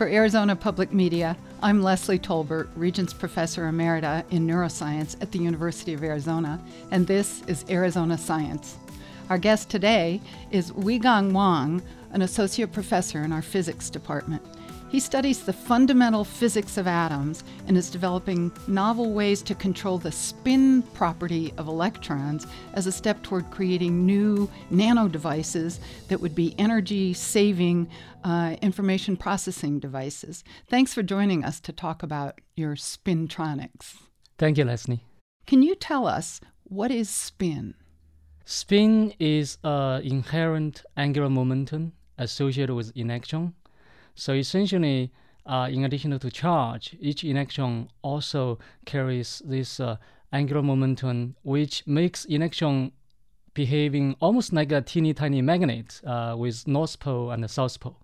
For Arizona Public Media, I'm Leslie Tolbert, Regents Professor Emerita in Neuroscience at the University of Arizona, and this is Arizona Science. Our guest today is Weigang Wang, an associate professor in our physics department. He studies the fundamental physics of atoms and is developing novel ways to control the spin property of electrons as a step toward creating new nano devices that would be energy saving uh, information processing devices. Thanks for joining us to talk about your spintronics. Thank you, Leslie. Can you tell us what is spin? Spin is an inherent angular momentum associated with electron so essentially, uh, in addition to charge, each electron also carries this uh, angular momentum, which makes electron behaving almost like a teeny tiny magnet uh, with north pole and the south pole.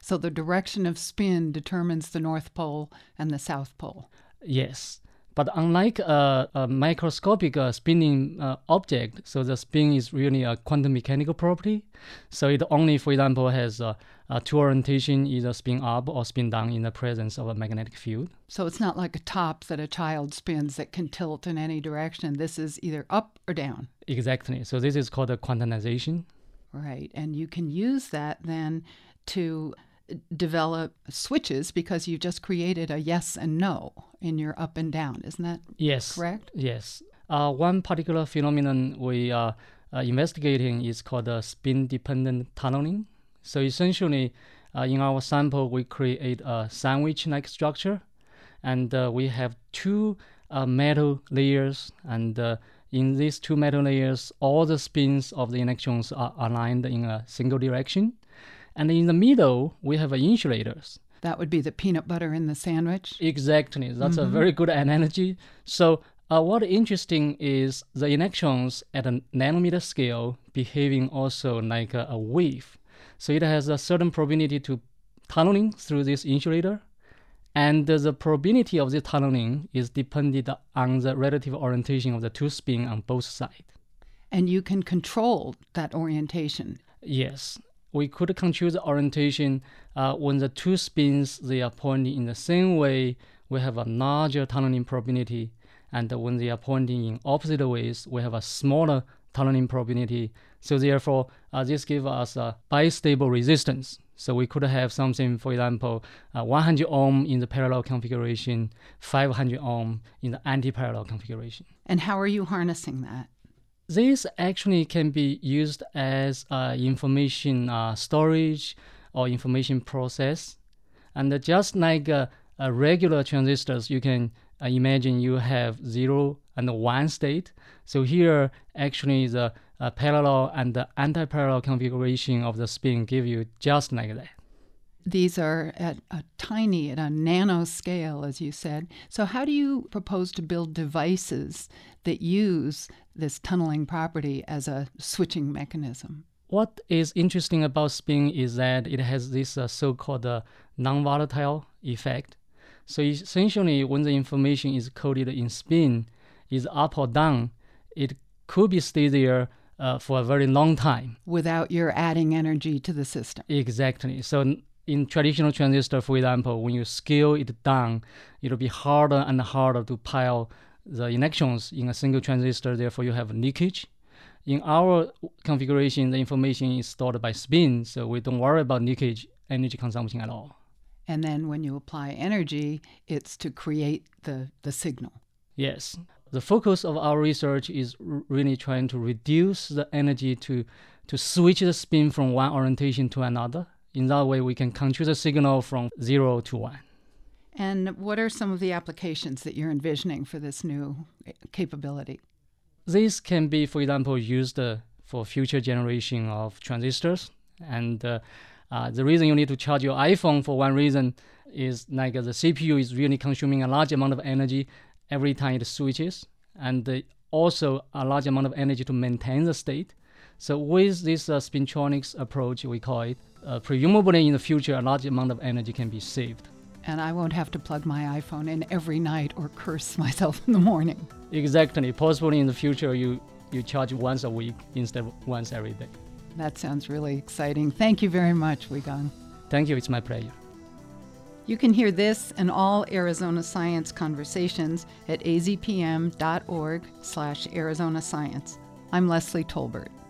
So the direction of spin determines the north pole and the south pole. Yes. But unlike a, a microscopic uh, spinning uh, object, so the spin is really a quantum mechanical property. So it only, for example, has a, a two orientation, either spin up or spin down in the presence of a magnetic field. So it's not like a top that a child spins that can tilt in any direction. This is either up or down. Exactly. So this is called a quantization. Right. And you can use that then to develop switches because you've just created a yes and no in your up and down. Isn't that yes correct? Yes. Uh, one particular phenomenon we are uh, investigating is called uh, spin-dependent tunneling. So essentially, uh, in our sample, we create a sandwich-like structure, and uh, we have two uh, metal layers, and in these two metal layers, all the spins of the electrons are aligned in a single direction. And in the middle, we have insulators. That would be the peanut butter in the sandwich? Exactly. That's mm-hmm. a very good analogy. So, uh, what interesting is the electrons at a nanometer scale behaving also like a, a wave. So it has a certain probability to tunneling through this insulator, and the probability of the tunneling is dependent on the relative orientation of the two spin on both sides. And you can control that orientation. Yes, we could control the orientation uh, when the two spins they are pointing in the same way we have a larger tunneling probability. And when they are pointing in opposite ways we have a smaller tunneling probability. So therefore uh, this gives us a bistable resistance. So we could have something for example uh, 100 ohm in the parallel configuration 500 ohm in the anti-parallel configuration. And how are you harnessing that this actually can be used as uh, information uh, storage or information process. And just like uh, regular transistors, you can uh, imagine you have zero and one state. So here, actually, the uh, parallel and the anti-parallel configuration of the spin give you just like that. These are at a tiny, at a nano scale, as you said. So, how do you propose to build devices that use this tunneling property as a switching mechanism? What is interesting about spin is that it has this uh, so called uh, non volatile effect. So, essentially, when the information is coded in spin, is up or down, it could be stay there uh, for a very long time without your adding energy to the system. Exactly. So in traditional transistor, for example, when you scale it down, it'll be harder and harder to pile the electrons in a single transistor. Therefore, you have leakage. In our configuration, the information is stored by spin, so we don't worry about leakage energy consumption at all. And then when you apply energy, it's to create the, the signal. Yes. The focus of our research is really trying to reduce the energy to, to switch the spin from one orientation to another in that way, we can control the signal from zero to one. And what are some of the applications that you're envisioning for this new capability? This can be, for example, used uh, for future generation of transistors. And uh, uh, the reason you need to charge your iPhone for one reason is like the CPU is really consuming a large amount of energy every time it switches, and uh, also a large amount of energy to maintain the state. So with this uh, spintronics approach, we call it, uh, presumably in the future, a large amount of energy can be saved. And I won't have to plug my iPhone in every night or curse myself in the morning. Exactly. Possibly in the future, you, you charge once a week instead of once every day. That sounds really exciting. Thank you very much, Weigang. Thank you. It's my pleasure. You can hear this and all Arizona Science conversations at azpm.org slash Arizona Science. I'm Leslie Tolbert.